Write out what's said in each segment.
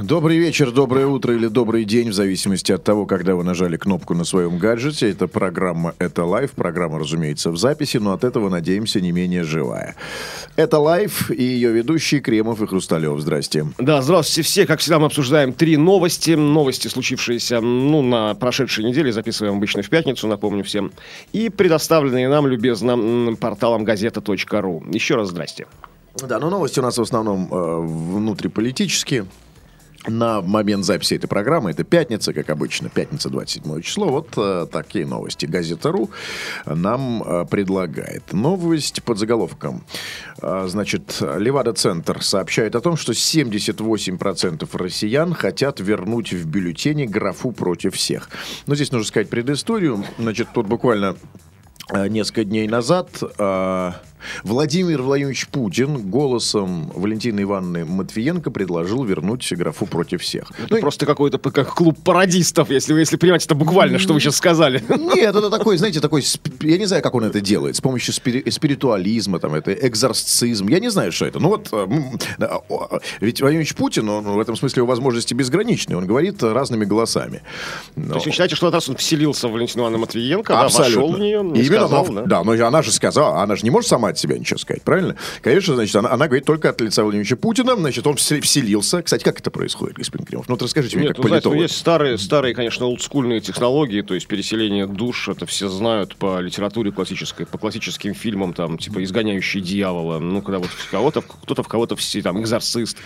Добрый вечер, доброе утро или добрый день, в зависимости от того, когда вы нажали кнопку на своем гаджете. Это программа «Это live». Программа, разумеется, в записи, но от этого, надеемся, не менее живая. Это live и ее ведущие Кремов и Хрусталев. Здрасте. Да, здравствуйте все. Как всегда, мы обсуждаем три новости. Новости, случившиеся ну, на прошедшей неделе. Записываем обычно в пятницу, напомню всем. И предоставленные нам любезно порталом газета.ру. Еще раз здрасте. Да, но новости у нас в основном э, внутриполитические. На момент записи этой программы, это пятница, как обычно, пятница 27 число, вот э, такие новости. Газета.ру нам э, предлагает. Новость под заголовком. Э, значит, Левада-центр сообщает о том, что 78% россиян хотят вернуть в бюллетене графу против всех. Но здесь нужно сказать предысторию. Значит, тут буквально э, несколько дней назад э, Владимир Владимирович Путин голосом Валентины Ивановны Матвиенко предложил вернуть графу против всех. Это просто какой-то как клуб пародистов, если вы если понимаете это буквально, что вы сейчас сказали. Нет, это такой, знаете, такой, я не знаю, как он это делает, с помощью спири- спиритуализма, там, это экзорцизм, я не знаю, что это. Ну вот, ведь Владимир Путин, он в этом смысле его возможности безграничны, он говорит разными голосами. То есть вы считаете, что раз он вселился в Валентину Ивановну Матвиенко, да, вошел в нее, Именно, сказал, но- да? да, но она же сказала, она же не может сама от себя ничего сказать, правильно? Конечно, значит, она, она говорит только от лица Владимировича Путина, значит, он все- вселился. Кстати, как это происходит, господин Кремов? Ну, вот расскажите мне, Нет, как ну, знаете, политолог. есть старые, старые, конечно, олдскульные технологии, то есть переселение душ, это все знают по литературе классической, по классическим фильмам, там, типа «Изгоняющий дьявола», ну, когда вот кого-то, кто-то в кого-то, там, «Экзорцист»,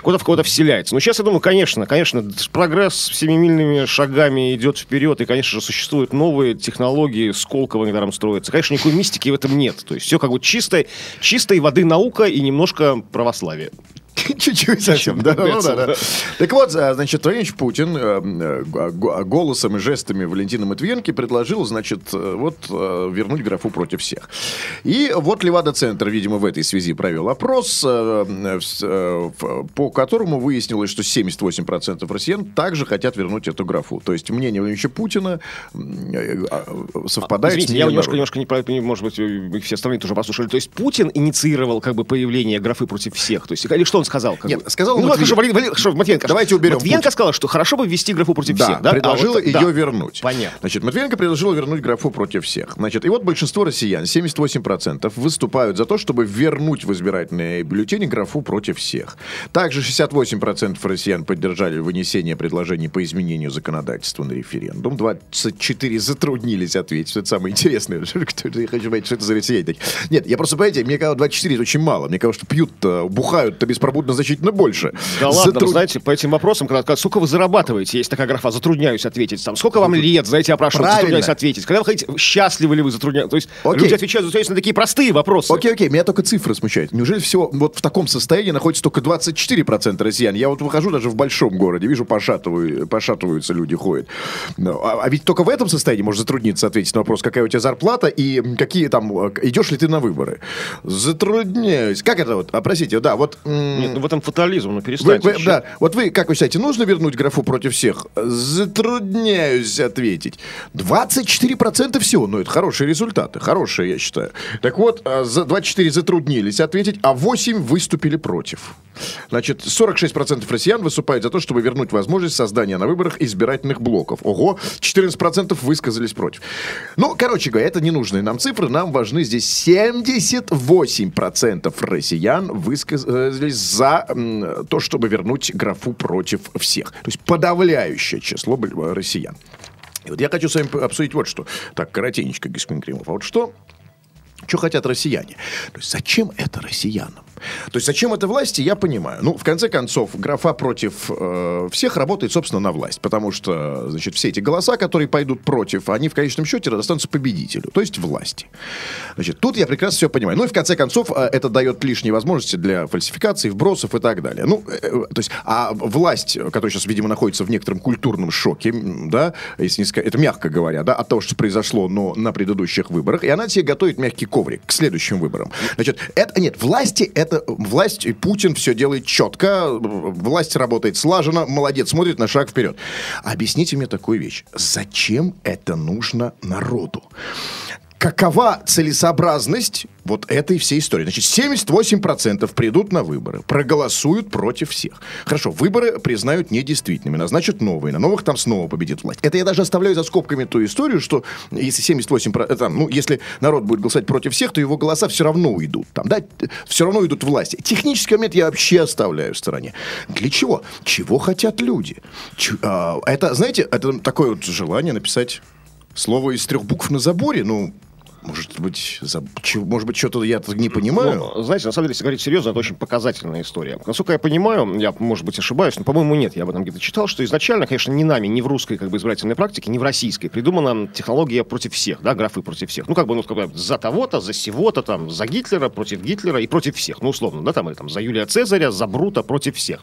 кто-то в кого-то вселяется. Но сейчас, я думаю, конечно, конечно, прогресс семимильными шагами идет вперед, и, конечно же, существуют новые технологии, Сколково недаром строятся. Конечно, никакой мистики в этом нет. То есть все как бы чистой, чистой воды наука и немножко православие. Чуть-чуть совсем, да, ну, да, да. Так вот, а, значит, Владимир Путин э, э, голосом и жестами Валентины Матвиенко предложил, значит, э, вот э, вернуть графу против всех. И вот Левада-центр, видимо, в этой связи провел опрос, э, э, э, по которому выяснилось, что 78% россиян также хотят вернуть эту графу. То есть мнение Владимира Путина э, э, совпадает Извините, с я немножко, немножко неправильно, может быть, э, все остальные тоже послушали. То есть Путин инициировал как бы появление графы против всех. То есть, или что он сказал? Как Нет, бы? сказал ну, Матвиенко. хорошо, Вали- Вали- хорошо, Матвиенко. Давайте уберем Матвиенко Путин. сказал, что хорошо бы ввести графу против Да, всех. Да, предложила А вот- ее да. вернуть. Понятно. Значит, Матвиенко предложила вернуть графу против всех. Значит, и вот большинство россиян, 78%, выступают за то, чтобы вернуть в избирательные бюллетени графу против всех. Также 68% россиян поддержали вынесение предложений по изменению законодательства на референдум. 24 затруднились ответить. Это самое интересное. Я хочу понять, что это за россияне. Нет, я просто, понимаете, мне кажется, 24 это очень мало. Мне кажется, что пьют-то, бухают-то беспробудно значительно больше. Да ладно, Затруд- вы знаете, по этим вопросам, когда, когда сколько вы зарабатываете, есть такая графа, затрудняюсь ответить. Там, сколько вам лет, знаете, опрашивают, Правильно. затрудняюсь ответить. Когда вы хотите, счастливы ли вы, затрудняюсь. То есть Окей. люди отвечают, затрудняются на такие простые вопросы. Окей, окей, меня только цифры смущают. Неужели всего вот в таком состоянии находится только 24% россиян? Я вот выхожу даже в большом городе, вижу, пошатываю, пошатываются люди, ходят. Ну, А, а ведь только в этом состоянии можно затрудниться ответить на вопрос, какая у тебя зарплата и какие там, э, идешь ли ты на выборы. Затрудняюсь. Как это вот? А, простите, да, вот... Нет, ну в этом фатализм, ну вы- перестаньте. вы- да, вот вы, как вы считаете, нужно вернуть графу против всех? Затрудняюсь ответить. 24% всего, ну это хорошие результаты, хорошие, я считаю. Так вот, а, за 24 затруднились ответить, а 8 выступили против. Значит, 46% россиян выступают за то, чтобы вернуть возможность создания на выборах избирательных блоков. Ого, 14% высказались против. Ну, короче говоря, это ненужные нам цифры, нам важны здесь 78% россиян высказались за то, чтобы вернуть графу против всех. То есть подавляющее число бл- россиян. И вот я хочу с вами обсудить вот что. Так, коротенечко, господин Кремов. А вот что что хотят россияне? То есть зачем это россиянам? То есть зачем это власти, я понимаю. Ну, в конце концов, графа против э, всех работает, собственно, на власть. Потому что, значит, все эти голоса, которые пойдут против, они в конечном счете достанутся победителю, то есть власти. Значит, тут я прекрасно все понимаю. Ну и в конце концов, э, это дает лишние возможности для фальсификаций, вбросов и так далее. Ну, э, э, то есть, а власть, которая сейчас, видимо, находится в некотором культурном шоке, да, если не сказать, это мягко говоря, да, от того, что произошло, но на предыдущих выборах, и она себе готовит мягкий коврик к следующим выборам. Значит, это, нет, власти, это власть, и Путин все делает четко, власть работает слаженно, молодец, смотрит на шаг вперед. Объясните мне такую вещь. Зачем это нужно народу? Какова целесообразность вот этой всей истории? Значит, 78% придут на выборы, проголосуют против всех. Хорошо, выборы признают недействительными, назначат новые, на новых там снова победит власть. Это я даже оставляю за скобками ту историю, что если 78%, там, ну, если народ будет голосовать против всех, то его голоса все равно уйдут. Там, да, все равно уйдут власти. Технический момент я вообще оставляю в стороне. Для чего? Чего хотят люди? Ч- а, это, знаете, это такое вот желание написать слово из трех букв на заборе, ну, может быть, за- может быть, что-то я не понимаю. Ну, знаете, на самом деле, если говорить серьезно, это очень показательная история. Насколько я понимаю, я, может быть, ошибаюсь, но, по-моему, нет, я об этом где-то читал, что изначально, конечно, не нами, не в русской как бы, избирательной практике, не в российской, придумана технология против всех, да, графы против всех. Ну, как бы, ну, как бы за того-то, за сего-то, там, за Гитлера, против Гитлера и против всех. Ну, условно, да, там, или там, за Юлия Цезаря, за Брута, против всех.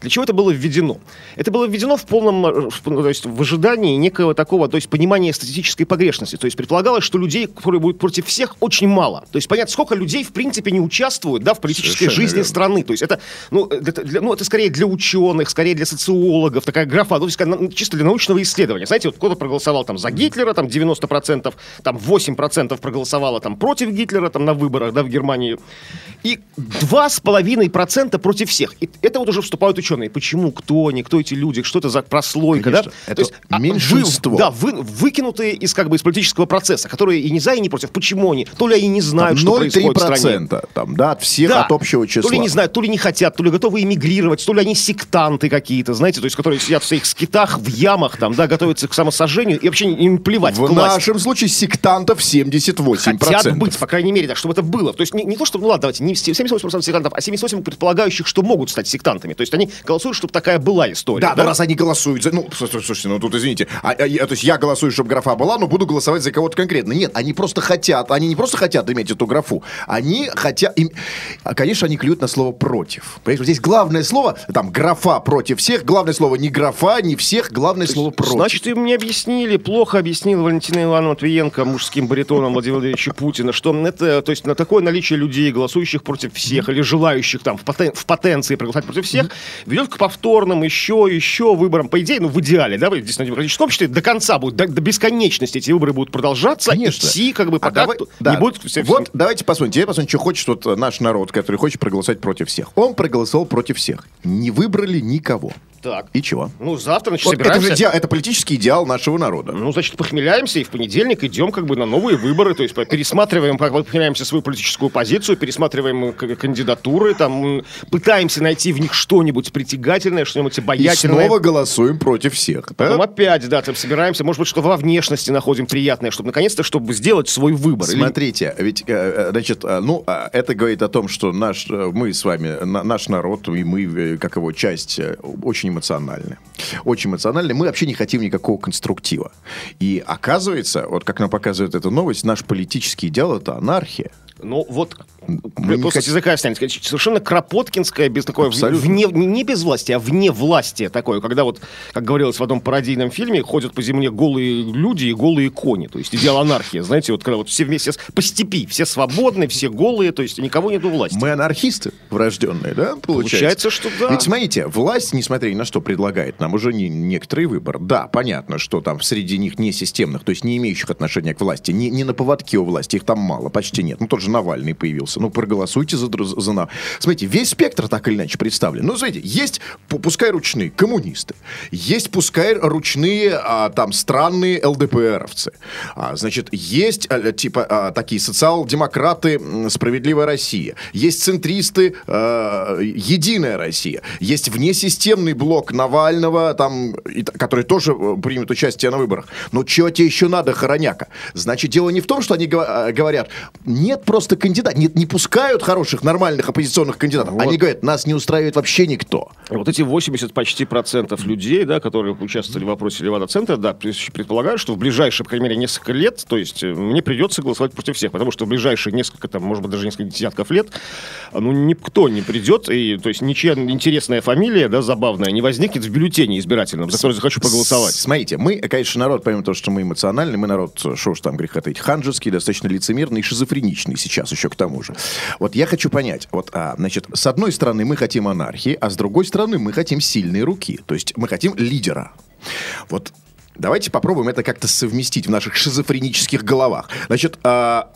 Для чего это было введено? Это было введено в полном, э, ну, то есть в ожидании некого такого, то есть понимания статистической погрешности. То есть предполагалось, что людей, которые будут против всех, очень мало. То есть понятно, сколько людей в принципе не участвуют, да, в политической Совершенно жизни верно. страны. То есть это, ну, это, для- ну, это скорее для ученых, скорее для социологов, такая графа, ну, на- чисто для научного исследования. Знаете, вот кто-то проголосовал там за Гитлера, там 90%, там 8% проголосовало там против Гитлера, там на выборах, да, в Германии. И 2,5% против всех. И это вот уже вступают ученые. Почему, кто они, кто эти люди, что это за прослойка, Конечно, да? это а, меньшинство. вы- да, вы, выкинутые из как бы из политического процесса, которые и не за, и не против. Почему они? То ли они не знают, что происходит в стране. 0,3% там, да, от всех, Да. от общего числа. То ли не знают, то ли не хотят, то ли готовы эмигрировать, то ли они сектанты какие-то, знаете, то есть, которые сидят в своих скитах, в ямах, там, да, готовятся к самосожжению, и вообще им плевать В к власти. нашем случае сектантов 78%. Хотят быть, по крайней мере, так, чтобы это было. То есть не, не то, что, ну ладно, давайте, не 78% сектантов, а 78 предполагающих, что могут стать сектантами. То есть они голосуют, чтобы такая была история. Да, но раз они голосуют за... Ну, слушайте, ну тут извините. А, а, я- то есть я голосую, чтобы графа была, но буду голосовать за кого-то конкретно. Нет, они просто хотят. Они не просто хотят иметь эту графу. Они хотят... им- а, Конечно, они клюют на слово «против». Понимаешь, вот здесь главное слово, там, графа против всех. Главное слово не графа, не всех. Главное слово «против». Значит, им не объяснили, плохо объяснила Валентина Ивановна Матвиенко мужским баритоном Владимира Владимировича Путина, что это, то есть на такое наличие людей, голосующих против всех или желающих там в, потен- в потенции проголосовать против всех, ведет к повторным еще, еще выборам. По идее, ну в идеале, да, в действительно демократическом обществе до конца будет, до, до бесконечности эти выборы будут продолжаться, Конечно. идти, как бы, А пока давай- кто- да. не будет все- Вот давайте посмотрим. Теперь посмотрим, что хочет вот наш народ, который хочет проголосовать против всех. Он проголосовал против всех. Не выбрали никого. Так. И чего? Ну, завтра, значит, Вот это, собираемся. же идеал- это политический идеал нашего народа. Ну, значит, похмеляемся и в понедельник идем как бы на новые выборы, то есть пересматриваем, похмеляемся свою политическую позиццию, пересматриваем э, кандидатуры, там, м, пытаемся найти в них что-нибудь притягательное, что-нибудь И обаятельное. снова голосуем против всех. да? Потом опять, да, там собираемся, может быть, что во внешности находим приятное, чтобы наконец-то, чтобы сделать свой выбор. Или- Смотрите, ведь, э, э, значит, э, ну, э, это говорит о том, что наш, э, мы с вами, на- наш народ, и мы, э, как его часть, э, очень эмоциональны. Очень эмоциональны. Мы вообще не хотим никакого конструктива. И оказывается, вот как нам показывает эта новость, наш политический идеал — это анархия. Ну, вот, Мы просто с языка сказать, совершенно кропоткинское, без Абсолютно. вне, не, без власти, а вне власти такое, когда вот, как говорилось в одном пародийном фильме, ходят по земле голые люди и голые кони, то есть идеал анархии, знаете, вот когда вот все вместе, по степи, все свободны, все голые, то есть никого нету власти. Мы анархисты врожденные, да, получается? Получается, что да. Ведь смотрите, власть, несмотря ни на что, предлагает нам уже не, некоторый выбор. Да, понятно, что там среди них не системных, то есть не имеющих отношения к власти, не, не на поводке у власти, их там мало, почти нет. Ну, тот же Навальный появился. Ну, проголосуйте за, за, на- Смотрите, весь спектр так или иначе представлен. Ну, смотрите, есть, пу- пускай ручные, коммунисты. Есть, пускай ручные, а, там, странные ЛДПРовцы. А, значит, есть, а, типа, а, такие социал-демократы «Справедливая Россия». Есть центристы э, «Единая Россия». Есть внесистемный блок Навального, там, и который тоже э, примет участие на выборах. Но чего тебе еще надо, хороняка? Значит, дело не в том, что они э, говорят, нет просто просто кандидат. Не, не пускают хороших, нормальных оппозиционных кандидатов. Вот. Они говорят, нас не устраивает вообще никто. Вот эти 80 почти процентов людей, да, которые участвовали в вопросе Левада-центра, да, пред- предполагают, что в ближайшие, по крайней мере, несколько лет, то есть э, мне придется голосовать против всех, потому что в ближайшие несколько, там, может быть, даже несколько десятков лет, ну, никто не придет, и, то есть ничья интересная фамилия, да, забавная, не возникнет в бюллетене избирательном, за который захочу проголосовать. Смотрите, мы, конечно, народ, помимо того, что мы эмоциональный, мы народ, что уж там греха таить, ханжеский, достаточно лицемерный и шизофреничный сейчас еще к тому же. Вот я хочу понять, вот, а, значит, с одной стороны мы хотим анархии, а с другой стороны мы хотим сильные руки, то есть мы хотим лидера. Вот давайте попробуем это как-то совместить в наших шизофренических головах. Значит, а,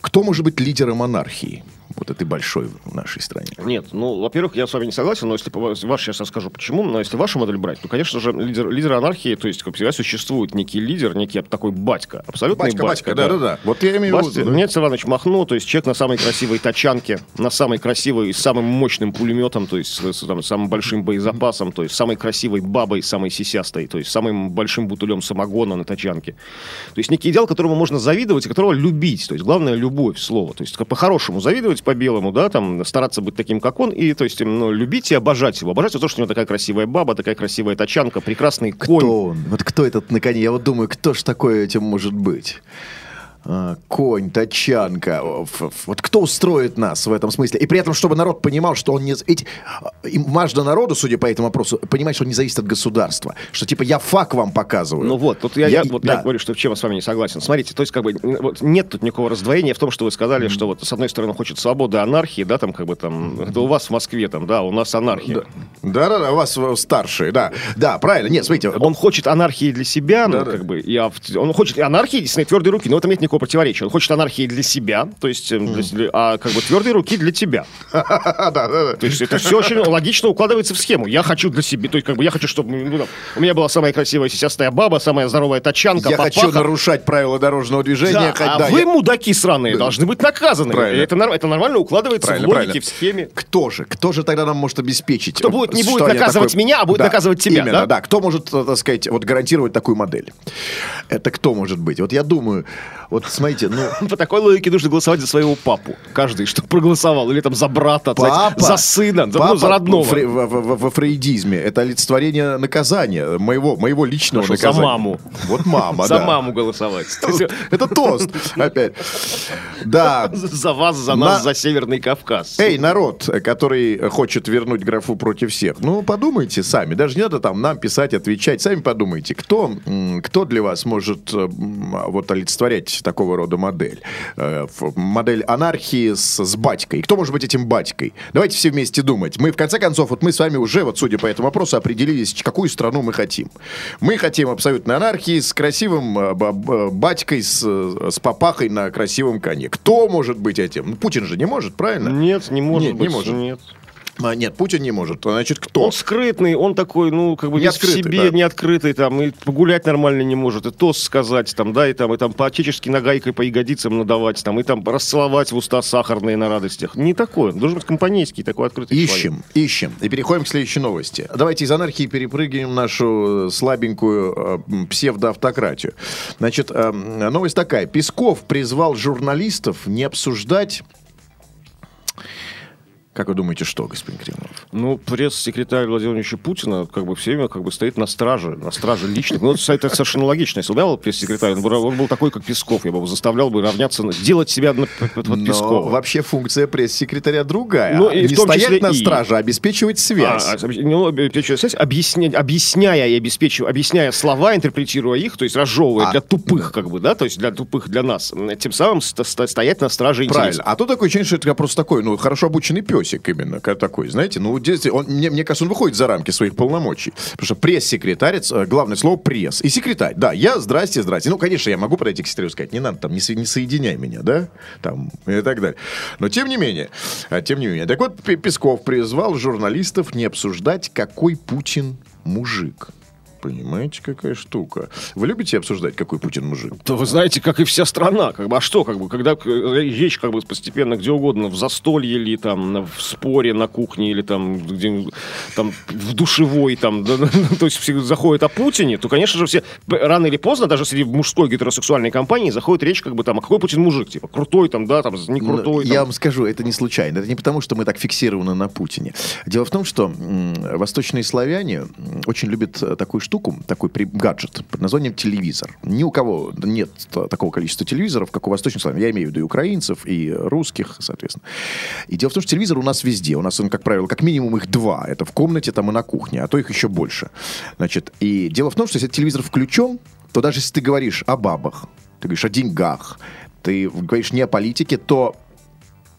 кто может быть лидером анархии? Вот этой большой в нашей стране. Нет, ну, во-первых, я с вами не согласен, но если ваш сейчас расскажу почему, но если вашу модель брать, то, конечно же, лидер, лидер анархии, то есть, как всегда, существует некий лидер, некий такой батька, абсолютный Батька, батька. батька, да-да-да. Вот я имею в виду. да. Нет, Иванович Махно, то есть человек на самой красивой тачанке, на самой красивой, с самым мощным пулеметом, то есть с, там, самым большим боезапасом, то есть самой красивой бабой, самой сисястой, то есть самым большим бутылем самогона на тачанке. То есть некий идеал, которому можно завидовать и которого любить. То есть главное любовь, слово. То есть по-хорошему завидовать по-белому, да, там стараться быть таким, как он, и то есть ну, любить и обожать его. Обожать за то, что у него такая красивая баба, такая красивая тачанка, прекрасный конь. Кто он? Вот кто этот на коне? Я вот думаю, кто ж такой этим может быть? А, конь, тачанка. Вот кто устроит нас в этом смысле? И при этом, чтобы народ понимал, что он не... Эти... а, важно народу, судя по этому вопросу, понимать, что он не зависит от государства. Что типа я фак вам показываю. Ну вот, тут я, Я- вот да. я говорю, что в чем я с вами не согласен. Смотрите, то есть как бы вот нет тут никакого раздвоения в том, что вы сказали, что вот с одной стороны хочет свободы, анархии, да, там как бы там, это у вас в Москве там, да, у нас анархия. Да-да-да, у вас э, старшие, да. Да, правильно. Нет, смотрите, Он хочет анархии для себя, ну, как бы, и ав- он хочет анархии, действительно, твердой руки, но в этом нет никакого противоречия. Он хочет анархии для себя, то есть, эм, для- а как бы твердой руки для тебя. То есть это все очень логично укладывается в схему. Я хочу для себя, то есть как бы я хочу, чтобы ну, там, у меня была самая красивая сисястая баба, самая здоровая тачанка, Я папаха. хочу нарушать правила дорожного движения. Да, хоть- а да, вы, я- мудаки сраные, должны быть наказаны. Правильно. Это, это нормально укладывается Правильно, в логике, правильно. в схеме. Кто же? Кто же тогда нам может обеспечить? Кто будет- не будет наказывать меня, а будет наказывать тебя, Именно, да? да? Кто может, э, так сказать, вот гарантировать такую модель? Это кто может быть? Вот я думаю, вот смотрите, ну... По такой логике нужно голосовать за своего папу. Каждый, что проголосовал. Или там за брата, за- Папа, за, сына, за, ну, папа за родного. фре- в- в- в- во фрейдизме это олицетворение наказания, моего, моего личного Хорошо, за наказания. маму. Вот мама, за да. маму голосовать. Это тост опять. Да. За вас, за На- нас, за Северный Кавказ. Эй, народ, который хочет вернуть графу против всех, ну подумайте сами, даже не надо там нам писать, отвечать, сами подумайте, кто, кто для вас может э, м, вот олицетворять такого рода модель? Э, Модель анархии с, с батькой. Кто может быть этим батькой? Давайте все вместе думать. Мы, в конце концов, вот мы с вами уже, вот судя по этому вопросу, определились, какую страну мы хотим. Мы хотим абсолютной анархии с красивым э, б- батькой, с, э, с папахой на красивом коне. Кто может быть этим? Ну, Путин же не может, правильно? Нет, не может Нет, не быть. может. Нет. А, нет, Путин не может. Значит, кто? Он скрытный, он такой, ну, как бы Не весь открытый, в себе, да. не открытый, там, и погулять нормально не может, и тост сказать, там, да, и там, и там по-отечески нагайкой по ягодицам надавать, там, и там расцеловать в уста сахарные на радостях. Не такой, он должен быть компанейский, такой открытый человек. Ищем, ищем. И переходим к следующей новости. Давайте из анархии перепрыгиваем в нашу э, слабенькую э, псевдоавтократию. Значит, э, новость такая. Песков призвал журналистов не обсуждать... Как вы думаете, что, господин Кремлев? Ну, пресс-секретарь Владимира Владимировича Путина как бы все время как бы стоит на страже, на страже личных. Ну, это, совершенно логично. Если бы я был пресс-секретарь, он, он был такой, как Песков, я бы его заставлял бы равняться, делать себя на, под, Но Пескова. вообще функция пресс-секретаря другая. Ну, и не стоять на страже, а обеспечивать связь. А, а, ну, обеспечивая связь, объясня- объясняя и обеспечивая, объясняя слова, интерпретируя их, то есть разжевывая А, для тупых, как бы, да, то есть для тупых, для нас, тем самым стоять на страже Правильно. А то такое ощущение, что это просто такой, ну, хорошо обученный песик именно, такой, знаете. Ну, он, мне, мне кажется, он выходит за рамки своих полномочий. Потому что пресс-секретарец, э, главное слово пресс. И секретарь, да, я, здрасте, здрасте. Ну, конечно, я могу подойти к секретарю и сказать, не надо, там, не, со- не соединяй меня, да, там, и так далее. Но, тем не менее, а, тем не менее. Так вот, Песков призвал журналистов не обсуждать, какой Путин мужик. Понимаете, какая штука. Вы любите обсуждать, какой Путин мужик? То вы знаете, как и вся страна. Как бы, а что, как бы, когда э, речь как бы постепенно где угодно, в застолье или там в споре на кухне или там, где, там в душевой, там, да, то есть все заходят о Путине, то, конечно же, все рано или поздно, даже среди мужской гетеросексуальной компании, заходит речь как бы там, а какой Путин мужик, типа, крутой там, да, там, не крутой. Ну, Я там. вам скажу, это не случайно. Это не потому, что мы так фиксированы на Путине. Дело в том, что м, восточные славяне очень любят э, такую штуку, такой при- гаджет под названием телевизор. Ни у кого нет такого количества телевизоров, как у восточных славян. Я имею в виду и украинцев, и русских, соответственно. И дело в том, что телевизор у нас везде. У нас он, как правило, как минимум их два. Это в комнате там и на кухне, а то их еще больше. Значит, и дело в том, что если телевизор включен, то даже если ты говоришь о бабах, ты говоришь о деньгах, ты говоришь не о политике, то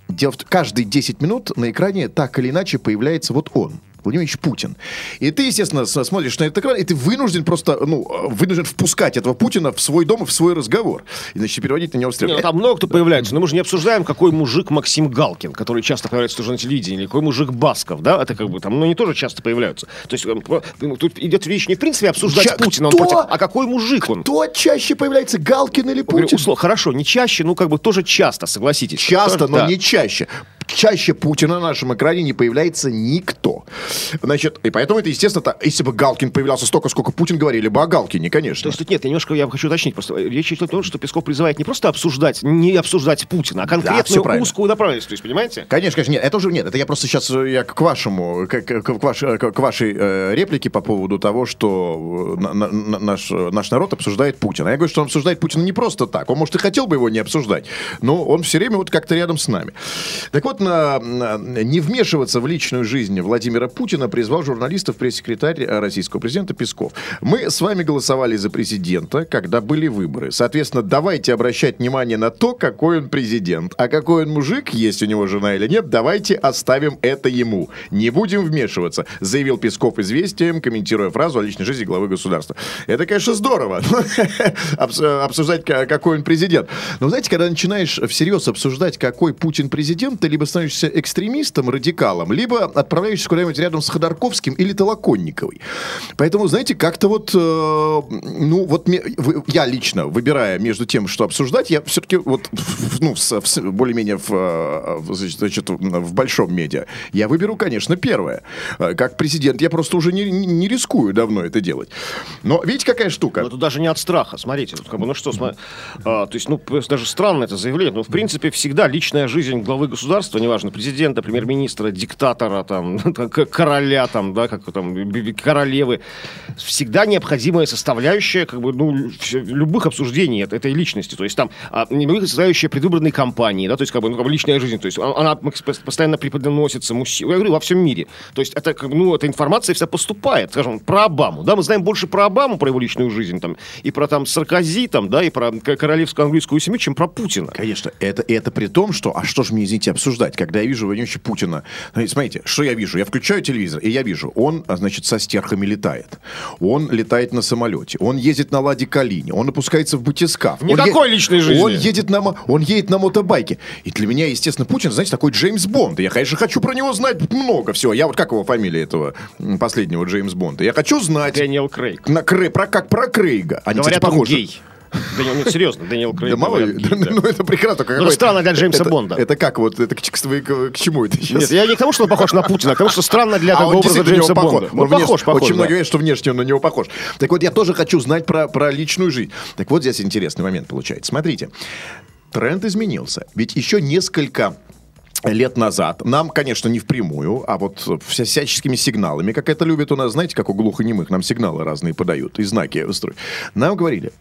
Дело в каждые 10 минут на экране так или иначе появляется вот он. Владимир Ильич Путин. И ты, естественно, смотришь на этот экран, и ты вынужден просто, ну, э, вынужден впускать этого Путина в свой дом и в свой разговор. Иначе переводить на него Не, стрелки. ну, там много кто появляется, но мы же не обсуждаем, какой мужик Максим Галкин, который часто появляется тоже на телевидении, или какой мужик Басков, да, это как бы там, ну, они тоже часто появляются. То есть эм, про- ну, тут идет речь не в принципе обсуждать Ча- Путина, он кто? против, а какой мужик он. Кто чаще появляется, Галкин или Я говорю, Путин? услов- хорошо, не чаще, ну, как бы тоже часто, согласитесь. Часто, Тоже, но да. не чаще. Чаще Путина на нашем экране не появляется никто. Значит, и поэтому это, естественно, та- если бы Галкин появлялся столько, сколько Путин говорили бы о Галкине, конечно. То есть тут нет, я немножко я хочу уточнить просто. Речь идет о том, что Песков призывает не просто обсуждать, не обсуждать Путина, а конкретную правильно. узкую направленность. То есть, понимаете? Конечно, конечно, нет, это уже нет, это я просто сейчас э, я к вашему, к, к- к ваш- э, к- вашей э, реплике по поводу того, что э, на- на- на- наш, наш народ обсуждает Путина. Я говорю, что он обсуждает Путина не просто так, он, может, и хотел бы его не обсуждать, но он все время вот как-то рядом с нами. Так вот, на, на- не вмешиваться в личную жизнь Владимира Путина призвал журналистов пресс-секретарь э, российского президента Песков. Мы с вами голосовали за президента, когда были выборы. Соответственно, давайте обращать внимание на то, какой он президент. А какой он мужик, есть у него жена или нет, давайте оставим это ему. Не будем вмешиваться, заявил Песков известием, комментируя фразу о личной жизни главы государства. Это, конечно, здорово, обс- обсуждать, ка- какой он президент. Но знаете, когда начинаешь всерьез обсуждать, какой Путин президент, ты либо становишься экстремистом, радикалом, либо отправляешься куда-нибудь рядом с Ходорковским или Толоконниковой. Поэтому, знаете, как-то вот, э, ну, вот я лично, выбирая между тем, что обсуждать, я все-таки вот, ну, в более-менее в, э, значит, в большом медиа, я выберу, конечно, первое. Э, Как президент я просто уже не, не- рискую давно это делать. Но видите, какая штука? Но это даже не от страха, смотрите. тут как бы, ну что, сма- а, то есть, ну, даже странно это заявление, но, в принципе, всегда личная жизнь главы государства, неважно, президента, премьер-министра, диктатора, там, короля, там, да, как там, королевы, всегда необходимая составляющая, как бы, ну, любых обсуждений этой, личности, то есть там, а, необходимая составляющая предвыборной кампании, да, то есть, как бы, ну, как бы личная жизнь, то есть, а- она постоянно преподносится, мужчи- я говорю, во всем мире, то есть, это, ну, эта информация вся поступает, скажем, про Обаму, да, мы знаем больше про Обаму, про его личную жизнь, там, и про, там, Саркози, там, да, и про королевскую английскую семью, чем про Путина. Конечно, это, это при том, что, а что же мне, извините, обсуждать, когда я вижу Владимира Ильича Путина, Ну, смотрите, что я вижу, я включаю телевизор, и я вижу, он, а, значит, со стерхами летает, он летает на самолете, он ездит на Ладе Калине, он опускается в батискаф. Он Никакой е- личной жизни. Он едет на, он едет на мотобайке. И для меня, естественно, Путин, знаете, такой Джеймс Бонд. Я, конечно, хочу про него знать много всего. Я вот как его фамилия этого последнего Джеймс Бонда? Я хочу знать Дэниел Крейг. на Крэ- про, как про Крейга. Они, Говорят, кстати, он похожи. гей. Дэниел, нет, серьезно, Дэниел Крейг. Да мало ли. да. Ну, это прекрасно. Ну, странно для Джеймса Бонда. Это как вот, это к, чему это сейчас? Нет, я не к тому, что он похож на Путина, а к тому, что странно для А он образа Джеймса Бонда. Ну, Он похож, похож, Очень многие говорят, что внешне он на него похож. Так вот, я тоже хочу знать про, про личную жизнь. Так вот, здесь интересный момент получается. Смотрите, тренд изменился. Ведь еще несколько лет назад, нам, конечно, не впрямую, а вот вся- всяческими сигналами, как это любят у нас, знаете, как у глухонемых, нам сигналы разные подают и знаки строят. Нам говорили,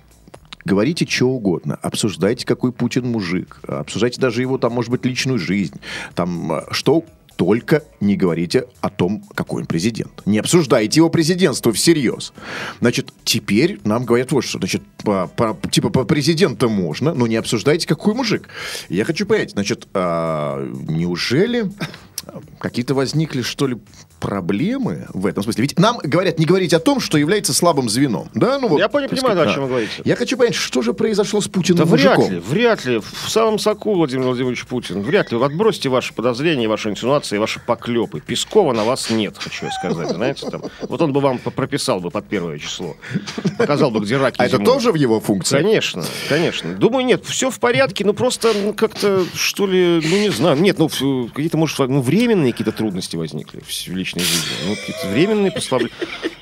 Говорите что угодно, обсуждайте, какой Путин мужик, обсуждайте даже его, там, может быть, личную жизнь, там, э, что только не говорите о том, какой он президент. Не обсуждайте его президентство всерьез. Значит, теперь нам говорят вот что. Значит, по, по- типа по президенту можно, но не обсуждайте, какой мужик. Я хочу понять, значит, а, неужели какие-то возникли, что ли, проблемы в этом смысле? Ведь нам говорят не говорить о том, что является слабым звеном. Да? Ну, вот, Я понимаю, сказать, да, о чем вы говорите. Я хочу понять, что же произошло с Путиным Да вряд мужиком? ли, вряд ли. В самом соку Владимир Владимирович Путин. Вряд ли. Отбросьте ваши подозрения, ваши инсинуации, ваши поклепы. Пескова на вас нет, хочу я сказать. Знаете, там. Вот он бы вам прописал бы под первое число. Показал бы, где раки А это тоже в его функции? Конечно, конечно. Думаю, нет, все в порядке, ну просто ну, как-то, что ли, ну не знаю. Нет, ну какие-то, может, ну, временные какие-то трудности возникли в личной жизни. Ну, какие-то временные послабления.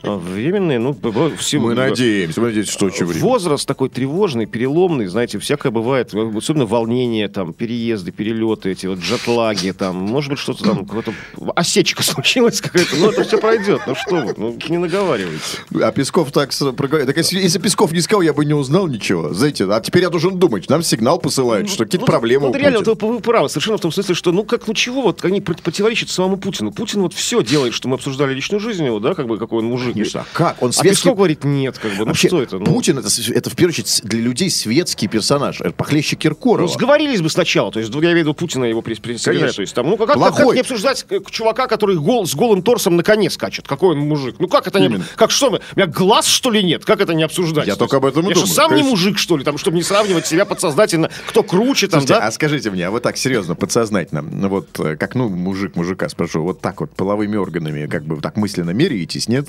А, Временные, ну, все... Мы надеемся, мы надеемся, что очень. Возраст такой тревожный, переломный, знаете, всякое бывает, особенно волнение, там, переезды, перелеты, эти вот джетлаги, там, может быть, что-то там, какая-то осечка случилась какая-то, ну, это все пройдет, ну, что вы, ну, не наговаривайте. А Песков так проговорил. Так если, если Песков не сказал, я бы не узнал ничего. Знаете, а теперь я должен думать. Нам сигнал посылают, что какие-то Ну, проблемы Вот реально, вот вы вы правы, совершенно в том смысле, что, ну, как, ну, чего вот, они прот- противоречат самому Путину. Путин вот все делает, что мы обсуждали личную жизнь его, да, как бы, какой он мужик. Конечно, а как? Он А светский- Песков говорит, нет, как бы, ну, Вообще, что это? Ну, Путин это, это в первую очередь для людей светский персонаж. Это похлеще Ну, Киркорова. сговорились бы сначала, то есть я имею в виду Путина и его пресс пресс Конечно. то есть там, ну как, как, не обсуждать э, чувака, который гол, с голым торсом на коне скачет, какой он мужик, ну как это не, Именно. как что мы, у меня глаз что ли нет, как это не обсуждать? Я То только есть об этом и Я думаю, что, сам не конечно. мужик что ли, там, чтобы не сравнивать себя подсознательно, кто круче там, Слушайте, да? а скажите мне, а вы так серьезно, подсознательно, ну вот э, как, ну, мужик мужика спрошу, вот так вот половыми органами, как бы так мысленно меряетесь, нет?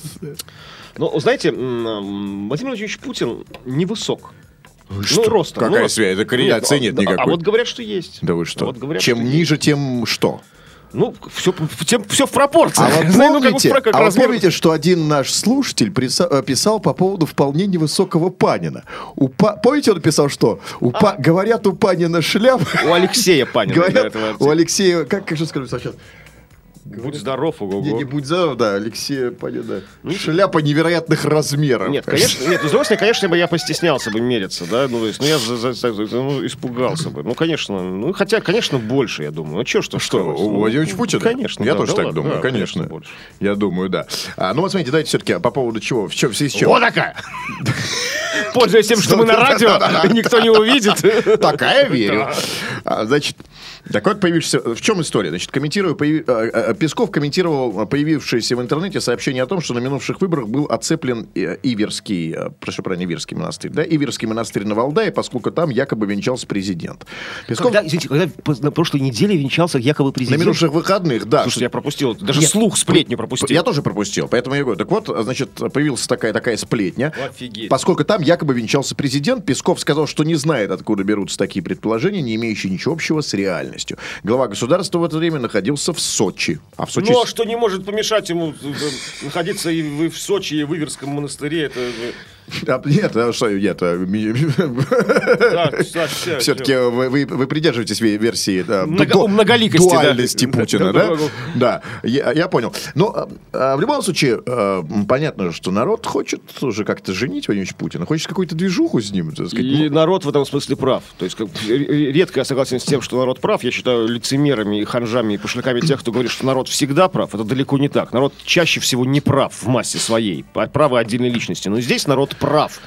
Ну, знаете, Владимир Владимирович Путин невысок. Ну, ростом. Какая ну, связь? Это корреляции нет а- никакой. А вот говорят, что есть. Да вы что? Вот говорят, Чем что ниже, тем что? Ну, все, все, в пропорциях. А вы Знаете, ну, как помните, про- как а вы размер- помните, что один наш слушатель приса- э, писал по поводу вполне невысокого Панина? У Па- Помните, он писал, что у Па- говорят, у Панина шляпа. У Алексея Панина. Говорят, у Алексея, как, как же скажу сейчас? Будь здоров, ого Не, не будь за, да, Алексея Панина. Шляпа невероятных размеров. Ну, Нет, конечно, нет, ну, с другой стороны, конечно, я постеснялся бы мериться, да, ну, то есть, ну, я за- за- за- ну, испугался бы. Ну, конечно, ну, хотя, конечно, больше, я думаю. Ну, чё, что, Что, скрывать? у Ну, Владимировича Путина? Конечно, Я да, тоже да так ладно, думаю, да, конечно. больше. Я думаю, да. А, ну вот смотрите, давайте все-таки по поводу чего? В чем, в связи с чем? Вот такая! Пользуясь тем, что мы на радио, никто не увидит. Такая верю. А, Значит, так вот появившийся... В чем история? Значит, комментируя... появи- а, а, Песков комментировал появившееся в интернете сообщение о том, что на минувших выборах был оцеплен э, Иверский, э, прошу прощения, Иверский монастырь, да, Иверский монастырь на Валдае, поскольку там якобы венчался президент. Песков Когда, извините, когда на прошлой неделе венчался якобы на президент... минувших выходных, да. Слушайте, я пропустил, даже Нет, слух, сплетню пропустил. Я тоже пропустил, поэтому я говорю. Так вот, значит, появилась такая, такая сплетня. Офигеть. Поскольку там якобы венчался президент, Песков сказал, что не знает, откуда берутся такие предположения, не имеющие ничего общего с реальностью. Глава государства в это время находился в Сочи. А в Сочи... Ну, а что не может помешать ему э, э, находиться и в, в Сочи, и в Иверском монастыре, это... А, нет, а что, нет. всё, Все-таки вы, придерживаетесь ве- версии дуальности Путина, Да, да? я, понял. Но а, а, в любом случае, а, понятно, что народ хочет уже как-то женить Владимировича Путина, хочет какую-то движуху с ним. И Ну, народ в этом смысле прав. То есть редко я согласен с тем, что народ прав. Я считаю лицемерами, и ханжами и пошляками тех, кто говорит, что народ всегда прав. Это далеко не так. Народ чаще всего не прав в массе своей. а Правы отдельной личности. Но здесь народ прав.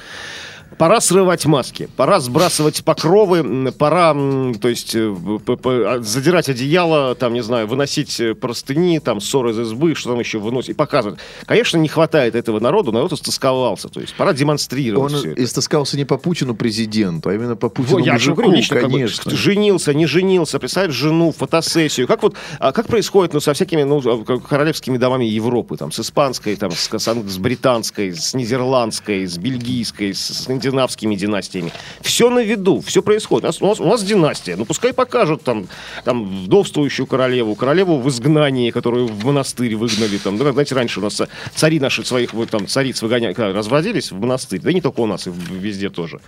Пора срывать маски, пора сбрасывать покровы, пора, то есть, э, а, задирать одеяло, там, не знаю, выносить э, простыни, там, ссоры из избы, что там еще выносить, и показывать. Конечно, не хватает этого народу, народ истосковался, то есть, пора демонстрировать Он все это. истаскался не по Путину президенту, а именно по Путину Во, я мужику, говорю, лично, как бы, конечно. женился, не женился, представить жену, фотосессию. Как вот, а как происходит, ну, со всякими, ну, как королевскими домами Европы, там, с испанской, там, с, с с британской, с нидерландской, с бельгийской, с скандинавскими династиями. Все на виду, все происходит. У нас, у нас, у нас династия, ну, пускай покажут там, там, вдовствующую королеву, королеву в изгнании, которую в монастырь выгнали, там, ну, знаете, раньше у нас цари наши своих, вот, там, цариц выгоняли, разводились в монастырь, да не только у нас, и везде тоже.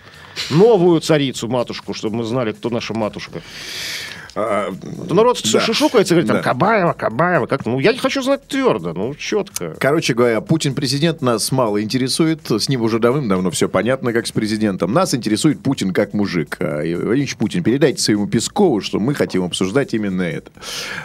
Новую царицу, матушку, чтобы мы знали, кто наша матушка. А, То народ да. шушукается, говорит, там, Да. Кабаева, Кабаева, как, ну, я не хочу знать твердо, ну, четко. Короче говоря, Путин президент нас мало интересует. С ним уже давным-давно все понятно, как с президентом. Нас интересует Путин как мужик. А, и, Владимирович Путин, передайте своему Пескову, что мы хотим обсуждать именно это.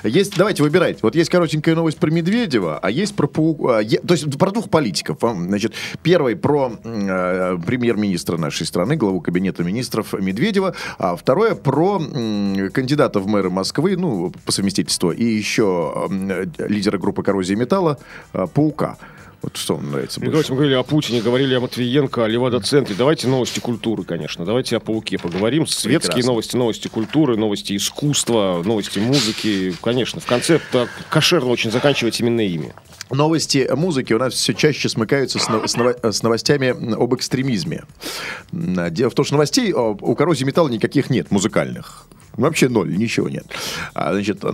Есть, давайте выбирать. Вот есть коротенькая новость про Медведева, а есть про пау- а, е- то есть про двух политиков. А, Значит, первый про э, премьер-министра нашей страны, главу кабинета министров Медведева, а второе про м, кандидата кандидата в мэры Москвы, ну, по совместительству, и еще э, лидера группы «Коррозия металла» э, Паука. Вот что вам нравится больше? Давайте мы говорили о Путине, говорили о Матвиенко, о Левада-центре. Давайте новости культуры, конечно. Давайте о Пауке поговорим. Светские Прекрасно. новости, новости культуры, новости искусства, новости музыки. Конечно, в конце кошерно очень заканчивать именно ими. Новости музыки у нас все чаще смыкаются с, с ново- с новостями об экстремизме. Дело в том, что новостей у коррозии металла никаких нет, музыкальных. Вообще ноль, ничего нет. А, значит,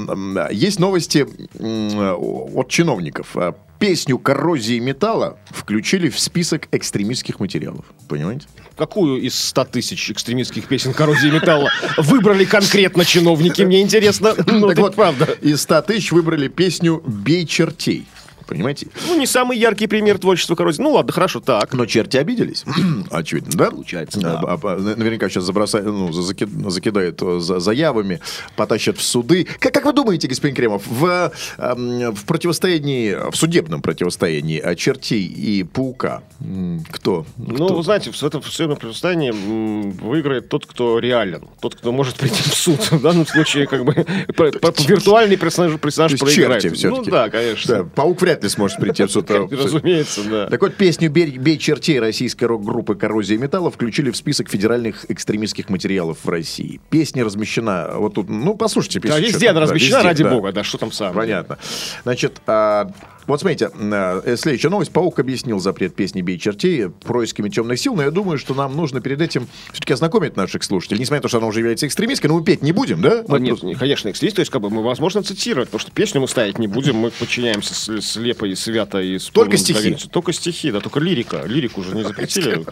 есть новости от чиновников. А, Песню коррозии металла включили в список экстремистских материалов. Понимаете? Какую из 100 тысяч экстремистских песен коррозии металла выбрали конкретно чиновники? Мне интересно. Ну, так вот, правда. из 100 тысяч выбрали песню «Бей чертей». Понимаете? Ну, не самый яркий пример творчества коррозии. Ну, ладно, хорошо, так. Но черти обиделись. Очевидно, да? Получается, да. А, а, Наверняка сейчас забросают, ну, за- заки- э, за- заявами, потащат в суды. Как, как вы думаете, господин Кремов, в, эм, в противостоянии, в судебном противостоянии э, чертей и паука, м, кто? Ну, вы знаете, в этом судебном противостоянии выиграет тот, кто реален. Тот, кто может прийти в суд. В данном случае, как бы, виртуальный персонаж, персонаж проиграет. Ну, да, конечно. Паук вряд ли сможет прийти в суд. а, Разумеется, да. Так вот, песню «Бей, «Бей чертей» российской рок-группы «Коррозия металла» включили в список федеральных экстремистских материалов в России. Песня размещена вот тут, ну, послушайте песню. Да, везде она размещена, ради бога. Да, что там сам? Понятно. Значит, а, вот смотрите, а, следующая новость. Паук объяснил запрет песни «Бей чертей» происками темных сил, но я думаю, что нам нужно перед этим все-таки ознакомить наших слушателей. Несмотря на то, что она уже является экстремистской, но мы петь не будем, да? Мы нет, просто- не- конечно, экслист, то есть, как бы, мы, возможно, цитировать, потому что песню мы ставить не будем, мы подчиняемся слепо и свято и Только стихи. доверенностью. Только стихи, да, только лирика. Лирику уже не запретили.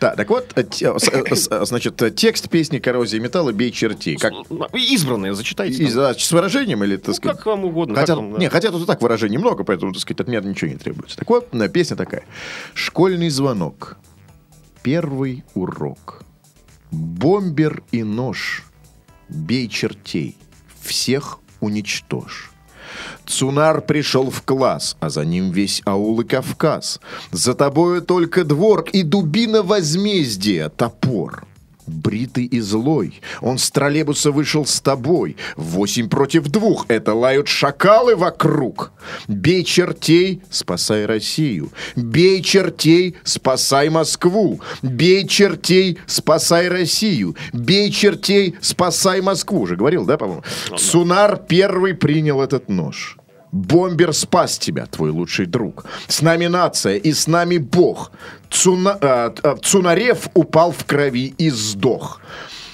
Да, так вот, э, э, э, значит, э, текст песни «Коррозия металла» «Бей чертей». Как, Избранные, зачитайте. с выражением или, так Ну, сказать... как вам угодно. Хотя, не, хотя тут и так выражений много, поэтому, так сказать, от меня ничего не требуется. Так вот, э, песня такая. Школьный звонок. Первый урок. Бомбер и нож. Бей чертей. Всех уничтожь. Цунар пришел в класс, а за ним весь аул и Кавказ. За тобою только двор и дубина возмездия, топор. Бритый и злой, он с троллейбуса вышел с тобой. Восемь против двух, это лают шакалы вокруг. Бей чертей, спасай Россию. Бей чертей, спасай Москву. Бей чертей, спасай Россию. Бей чертей, спасай Москву. Уже говорил, да, по-моему? Цунар первый принял этот нож. Бомбер спас тебя, твой лучший друг. С нами нация и с нами Бог. Цуна- а, а, Цунарев упал в крови и сдох.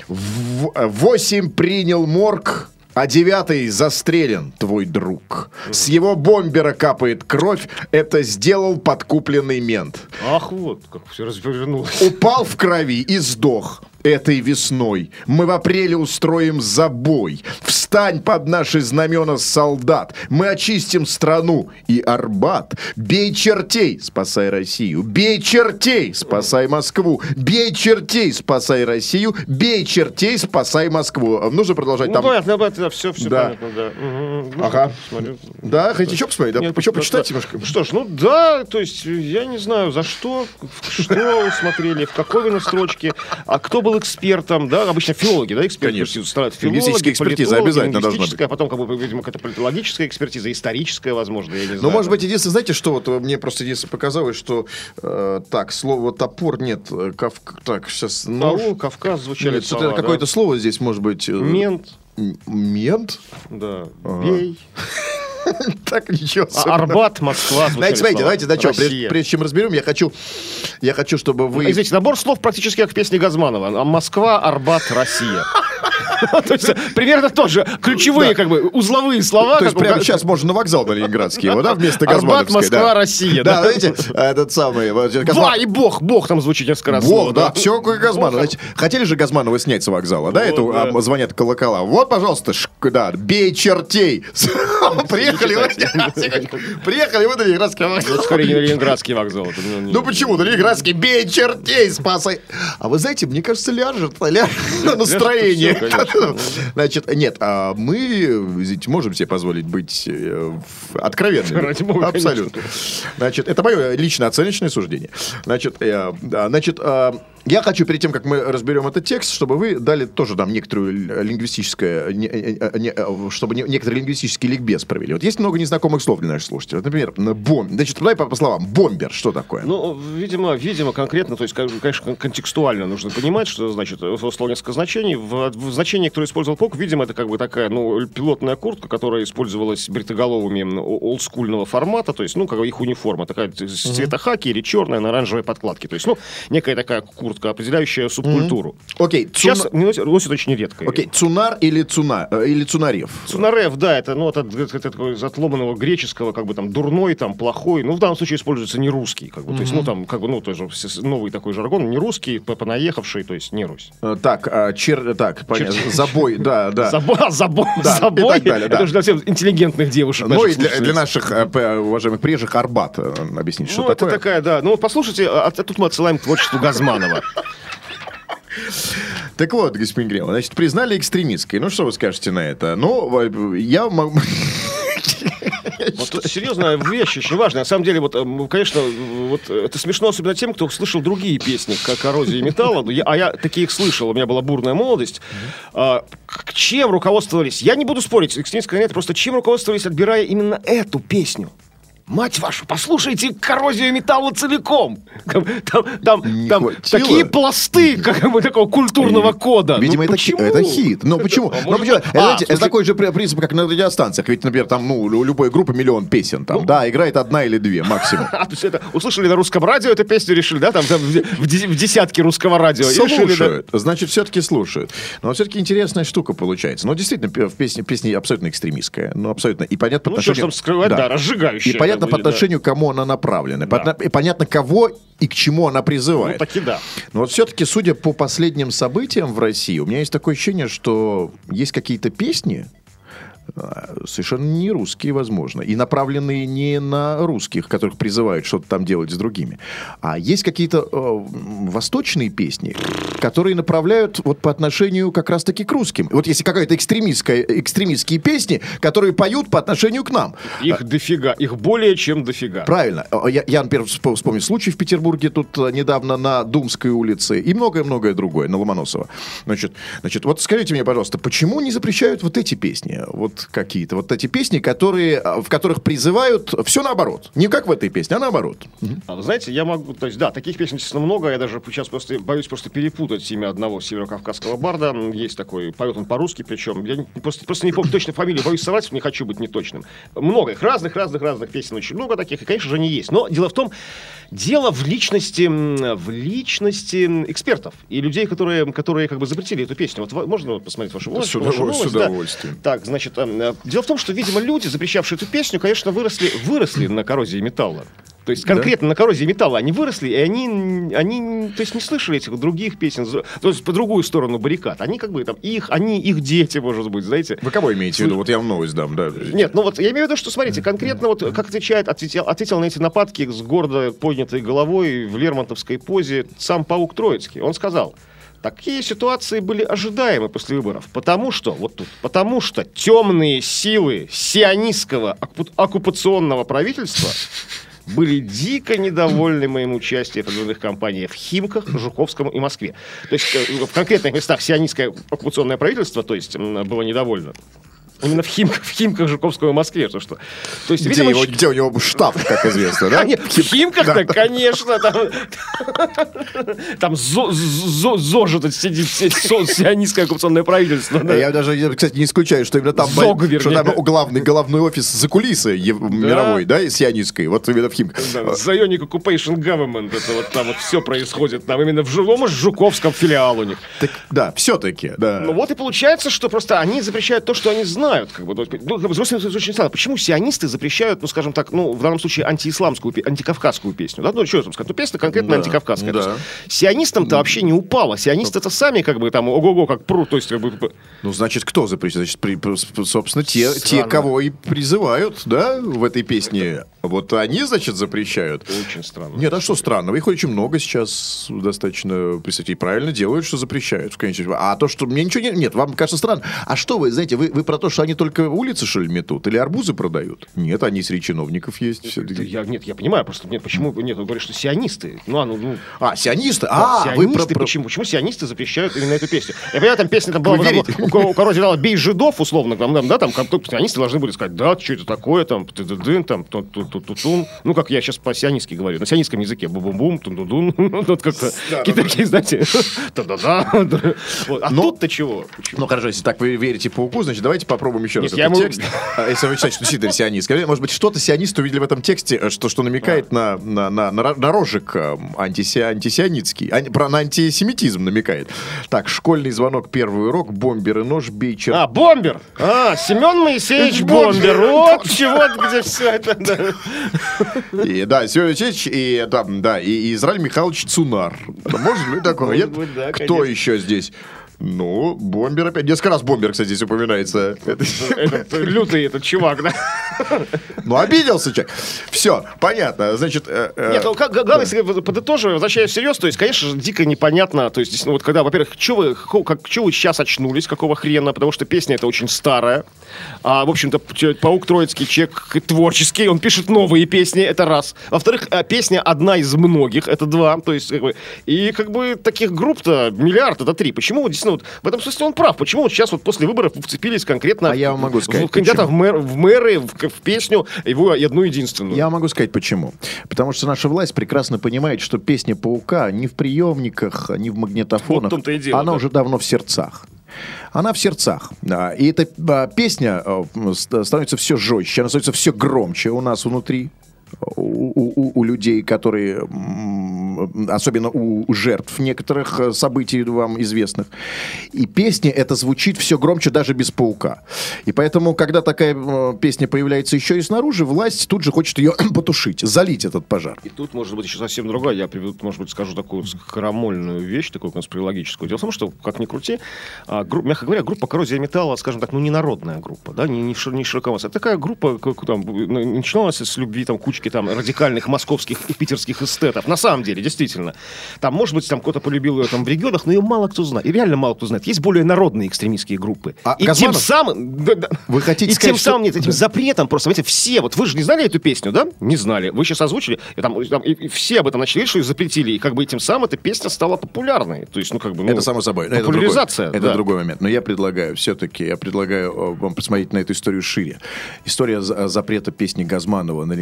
В- а, Восемь принял морг, а девятый застрелен, твой друг. С его бомбера капает кровь, это сделал подкупленный мент. Ах, вот, как все развернулось. Упал в крови и сдох. Этой весной мы в апреле устроим забой. Встань под наши знамена, солдат. Мы очистим страну и Арбат. Бей чертей, спасай Россию. Бей чертей, спасай Москву. Бей чертей, спасай Россию. Бей чертей, спасай Москву. Нужно продолжать Ну, там. понятно, да, все, все Да. понятно, да. Ну, Ага. смотрю. Да, хотите еще посмотреть? Да, Нет, еще почитать да. немножко. Что ж, ну да, то есть я не знаю, за что, что вы смотрели, в какой именно строчке, а кто был экспертом, да, обычно филологи, да, эксперты Конечно. стараются, филологи, Лингвистическая экспертиза обязательно должна быть. а потом, как бы, видимо, какая-то политологическая экспертиза, историческая, возможно, я не знаю. Ну, может быть, единственное, знаете, что вот мне просто единственное показалось, что э, так, слово топор нет, э, кав- так, сейчас нож. Аул, Кавказ звучали Нет, слова, что-то да. какое-то слово здесь может быть. э, Мент, Мент? да, Ага. бей. Так, ничего. Арбат, Москва Знаете, смотрите, давайте, да, что, прежде, чем разберем, я хочу, я хочу, чтобы вы... Извините, набор слов практически как в песне Газманова. А Москва, Арбат, Россия. То есть примерно тоже ключевые, как бы, узловые слова. То есть прямо сейчас можно на вокзал на Ленинградский, его, да, вместо Арбат, Газмановской. Москва. Россия, Да, знаете, этот самый... Ва, и Бог, Бог там звучит несколько раз. Бог, да, все как Газманов. Хотели же Газманова снять с вокзала, да? Это а, звонят колокола. Вот, пожалуйста, да, бей чертей. Приехали, вы- приехали вы на Ленинградский Это вокзал. скорее не Ленинградский вокзал. это, ну, Ну почему? На Ленинградский бей чертей, спасай. А вы знаете, мне кажется, ляжет, ляжет настроение. Значит, нет, а мы ведь можем себе позволить быть э, откровенными. Абсолютно. Значит, это мое личное оценочное суждение. Значит, э, значит, э, Я хочу, перед тем, как мы разберем этот текст, чтобы вы дали тоже там некоторую л- лингвистическое, не- э, э, не- э, чтобы не- некоторый лингвистический ликбез провели. Вот есть много незнакомых слов для наших слушателей. Вот, например, на бом... Значит, давай по, по словам. Бомбер, что такое? Ну, видимо, видимо, конкретно, то есть, конечно, кон- контекстуально нужно понимать, что значит э, слово несколько значений. В, в значении, которое использовал Пок, видимо, это как бы такая, ну, пилотная куртка, которая использовалась бритоголовыми олдскульного формата, то есть, ну, как бы их униформа, такая цвета хаки или черная на оранжевой подкладке. То есть, ну, некая такая куртка, определяющая субкультуру. Окей, цуна- Сейчас носят, носят очень редко. Окей, цунар или цуна, э, или цунарев? Цунарев, да, это, ну, это, это, это такой из отломанного греческого, как бы там дурной, там плохой. Ну, в данном случае используется не русский, как бы. То есть, ну, там, как бы, ну, тоже новый такой жаргон, не русский, по- понаехавший, то есть не Русь. Э, Так, а, чер... так, понятно, забой, да, да. Забой, забой, Да, и забой. так далее, да. Это уже для всех интеллигентных девушек. Ну и для, наших э, уважаемых приезжих Арбат объяснить, что Ну, это такая, да. Ну, послушайте, а, а тут мы отсылаем к творчеству Газманова. Так вот, господин Гремов, значит, признали экстремистской. Ну, что вы скажете на это? Ну, э, я могу... Вот тут серьезная вещь, очень важная. На самом деле, вот, эм, конечно, вот э, это смешно, особенно тем, кто слышал другие песни, как «Коррозия металла», Я- а я таких слышал, у меня была бурная молодость. А, чем руководствовались? Я не буду спорить, экстремистская нет, просто чем руководствовались, отбирая именно эту песню? Мать вашу, послушайте коррозию металла целиком. Там, там, там, такие пласты, как бы такого культурного кода. Видимо, Ну это, хи- почему? это хит. Ну, почему? А Ну, может почему? А, знаете, это такой же при- принцип, как на радиостанциях. Ведь, например, там, ну, у любой группы миллион песен. Там, да, играет одна или две максимум. А, то есть это услышали на русском радио эту песню, решили, да, там, там в, в де- в десятке русского радио. и решили, да. Слушают. Значит, все-таки слушают. Но все-таки интересная штука получается. Ну, действительно, в песне, песня абсолютно экстремистская. Ну, абсолютно. И понятно по Ну, что ж отношению... там скрывать, да, разжигающая И понятно как по отношению, к кому она направлена. Да. Понятно- И понятно, кого и к чему она Ну, призывает. таки да. Но вот все-таки, судя по последним событиям в России, у меня есть такое ощущение, что есть какие-то песни, совершенно не русские, возможно, и направленные не на русских, которых призывают что-то там делать с другими, а есть какие-то э, восточные песни, которые направляют вот по отношению как раз-таки к русским. Вот если какая-то экстремистская, экстремистские песни, которые поют по отношению к нам. Их дофига, их более чем дофига. Правильно. Э, Я, я, например, вспо- вспомню случай в Петербурге тут э, недавно на Думской улице и многое-многое другое, на Ломоносова. Значит, значит, вот скажите мне, пожалуйста, почему не запрещают вот эти песни? Вот какие-то, вот эти песни, которые, э, в которых призывают все наоборот. Не как в этой песне, а наоборот. А вы знаете, я могу, то есть, да, таких песен действительно много, я даже сейчас просто боюсь просто перепутать имя одного северокавказского барда. Есть такой, поет он по-русски, причем, я не- просто, просто не помню точно фамилию, боюсь соврать, не хочу быть неточным. Много их, разных-разных-разных песен, очень много таких, и, конечно же, они есть. Но дело в том, дело в личности, в личности экспертов и людей, которые, которые как бы запретили эту песню. Вот можно посмотреть вашу? С вашу новость, с да? удовольствием. Так, значит, эм, дело в том, что, видимо, люди, запрещавшие эту песню, конечно, выросли, выросли на коррозии металла. То есть конкретно на коррозии металла они выросли, и они, они, то есть не слышали этих других песен, то есть по другую сторону баррикад. Они как бы там их, они их дети, может быть, знаете. Вы кого имеете в виду? Вот я вам новость дам, да. Нет, ну вот я имею в виду, что смотрите, конкретно вот как отвечает, ответил, ответил на эти нападки с гордо поднятой головой в лермонтовской позе сам Паук Троицкий. Он сказал, такие ситуации были ожидаемы после выборов, потому что, вот тут, потому что темные силы сионистского оккупа- оккупационного правительства были дико недовольны моим участием в определенных кампаниях в Химках, Жуковском и Москве. То есть э, в конкретных местах сионистское оккупационное правительство, то есть, было недовольно. Именно в Химках, в Химках Жуковского и Москве, то что. То есть, Где, видимо, его- где у него штаб, как известно, да? в Химках-то, конечно, там, там зо, зо, ЗОЖ этот сидит, сионистское оккупационное правительство. Я даже, кстати, не исключаю, что именно там, главный, головной офис за кулисы мировой, да, сионистской, вот именно в Химках. Zionic Occupation Government, это вот там вот все происходит, там именно в живом Жуковском филиал у них. Так, да, все-таки, да. Ну вот и получается, что просто они запрещают то, что они знают. Как бы, ну, взрослым это очень странно. Почему сионисты запрещают, ну, скажем так, ну, в данном случае антиисламскую, антикавказскую песню? Да? Ну, что я там сказать? Ну, песня конкретно Да, антикавказская. да. Сионистам-то вообще не упало. Сионисты это сами, как бы, там, ого-го, как прут. То есть, как бы, Ну, значит, кто запрещает? Значит, при- собственно, те, те, Странно. кого и призывают, да, в этой песне Вот они, значит, запрещают. Очень странно. Нет, а что странного? Их очень много сейчас достаточно представителей. Правильно делают, что запрещают. в конечном. А то, что мне ничего не... Нет, вам кажется странно. А что вы, знаете, вы, вы про то, что они только улицы, что ли, метут? Или арбузы продают? Нет, они среди чиновников есть. все-таки. Я, нет, я понимаю, просто нет, почему нет, он говорит, что сионисты. Ну, а, ну, ну, А, сионисты? да, А, вы сионисты, про... про- почему? Почему сионисты запрещают именно эту песню? Я понимаю, там песня там была, Вы там, верите? у, кого- у кого играла «Бей жидов», условно, там, там, да, там, как, сионисты должны были сказать, да, что это такое, там, ты дын там, ту ту ту ту тун Ну, как я сейчас по-сионистски говорю, на сионистском языке, бум-бум-бум, тун-тун-тун, вот как-то, какие-то такие, знаете, та-да-да. Вот. А Но- тут-то чего? Ну, хорошо, если так вы верите пауку, значит, давайте попробуем еще раз Нет, я этот ему- текст. Если вы считаете, что действительно сионист. Может быть, что-то сионисты увидели в этом тексте, э, что, что намекает на, на, на, на, ро- на рожек э, антиси, антисионистский. Ани- про, на антисемитизм намекает. Так, школьный звонок, первый урок, бомбер и нож, бей черт. А, бомбер! А, Семен Моисеевич Бомбер. Вот чего, где все это. И, да, Семен Алексеевич и, да, да, и, Израиль Михайлович Цунар. Может быть такое? Кто еще здесь? Ну, бомбер опять. Несколько раз бомбер, кстати, здесь упоминается. Это- Этот лютый этот чувак, да? Ну, обиделся человек. Все, понятно. Значит, э, э, Нет, ну, как, главное, если подытоживая, возвращаясь всерьез, то есть, конечно же, дико непонятно, то есть, действительно, вот когда, во-первых, что вы, как, чё вы сейчас очнулись, какого хрена, потому что песня эта очень старая, а, в общем-то, Паук Троицкий человек творческий, он пишет новые песни, это раз. Во-вторых, а, песня одна из многих, это два, то есть, как бы, и как бы таких групп-то миллиард, это три. Почему, вот, действительно, вот, в этом смысле он прав, почему вот сейчас вот после выборов вы вцепились конкретно А я вам могу сказать, в кандидата почему. в, мэр- в мэры, в, в песню, его одну единственную. Я могу сказать почему. Потому что наша власть прекрасно понимает, что песня паука не в приемниках, не в магнитофонах. Вот и дело, Она да. уже давно в сердцах. Она в сердцах. И эта а, песня ст- становится все жестче, она становится все громче у нас внутри. У, у- у- людей, которые, особенно у, жертв некоторых э, событий вам известных. И песня это звучит все громче даже без паука. И поэтому, когда такая э, песня появляется еще и снаружи, власть тут же хочет ее потушить, залить этот пожар. И тут, может быть, еще совсем другая. Я, может быть, скажу такую скоромольную вещь, такую конспирологическую. Дело в том, что, как ни крути, а, гру- мягко говоря, группа «Коррозия металла», скажем так, ну, не народная группа, да, не, не, шир- не широкомассовая. Это такая группа, как, там, начиналась с любви там, кучки там, радикальных московских и питерских эстетов. На самом деле, действительно. Там, может быть, там кто-то полюбил ее там в регионах, но ее мало кто знает. И реально мало кто знает. Есть более народные экстремистские группы. А и Газманов? тем самым... да, да. Вы хотите и сказать, тем что- самым, нет, этим запретом просто, знаете, все, вот вы же не знали эту песню, да? Не знали. Вы сейчас озвучили, и, там, и, там- и- и все об этом начали, что ее запретили, и как бы тем самым эта песня стала популярной. То есть, ну, как бы, ну, это само собой. Это другой- Популяризация. Это да. другой момент. Но я предлагаю, все-таки, я предлагаю э, вам посмотреть на эту историю шире. История за- запрета песни Газманова на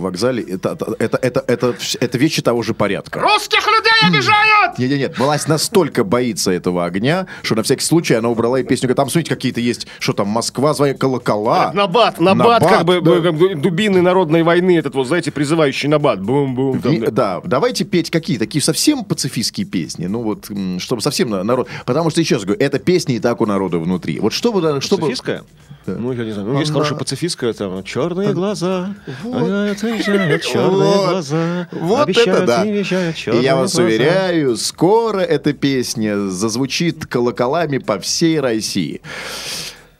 Ленинградском вокзале, это, это, это, это, это вещи того же порядка. Русских людей обижают! Нет, нет, нет. Власть настолько боится этого огня, что на всякий случай она убрала и песню. Там, смотрите, какие-то есть, что там, Москва, свои колокола. Набат, набат, как бы, бы дубины народной войны, этот вот, знаете, призывающий набат. Бум-бум. да. да. давайте петь какие такие совсем пацифистские песни, ну вот, чтобы совсем на- народ, потому что еще раз говорю, это песни и так у народа внутри. Вот чтобы, чтобы, Пацифистская? Ну, я не знаю. Ну, есть хорошая пацифистская, там, черные глаза. Вот. Черные Вот. глаза. Вот это да. и я вас глаза. уверяю, скоро эта песня зазвучит колоколами по всей России.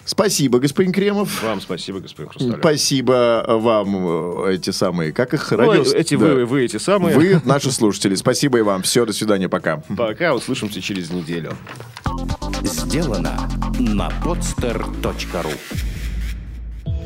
Спасибо, господин Кремов. Вам спасибо, господин Хрусталев. Спасибо вам, э, эти самые, как их, Ну, радио... эти Да. вы, вы эти самые. Вы наши слушатели. Спасибо и вам. Все, до свидания, пока. Пока, услышимся через неделю. Сделано на podster.ru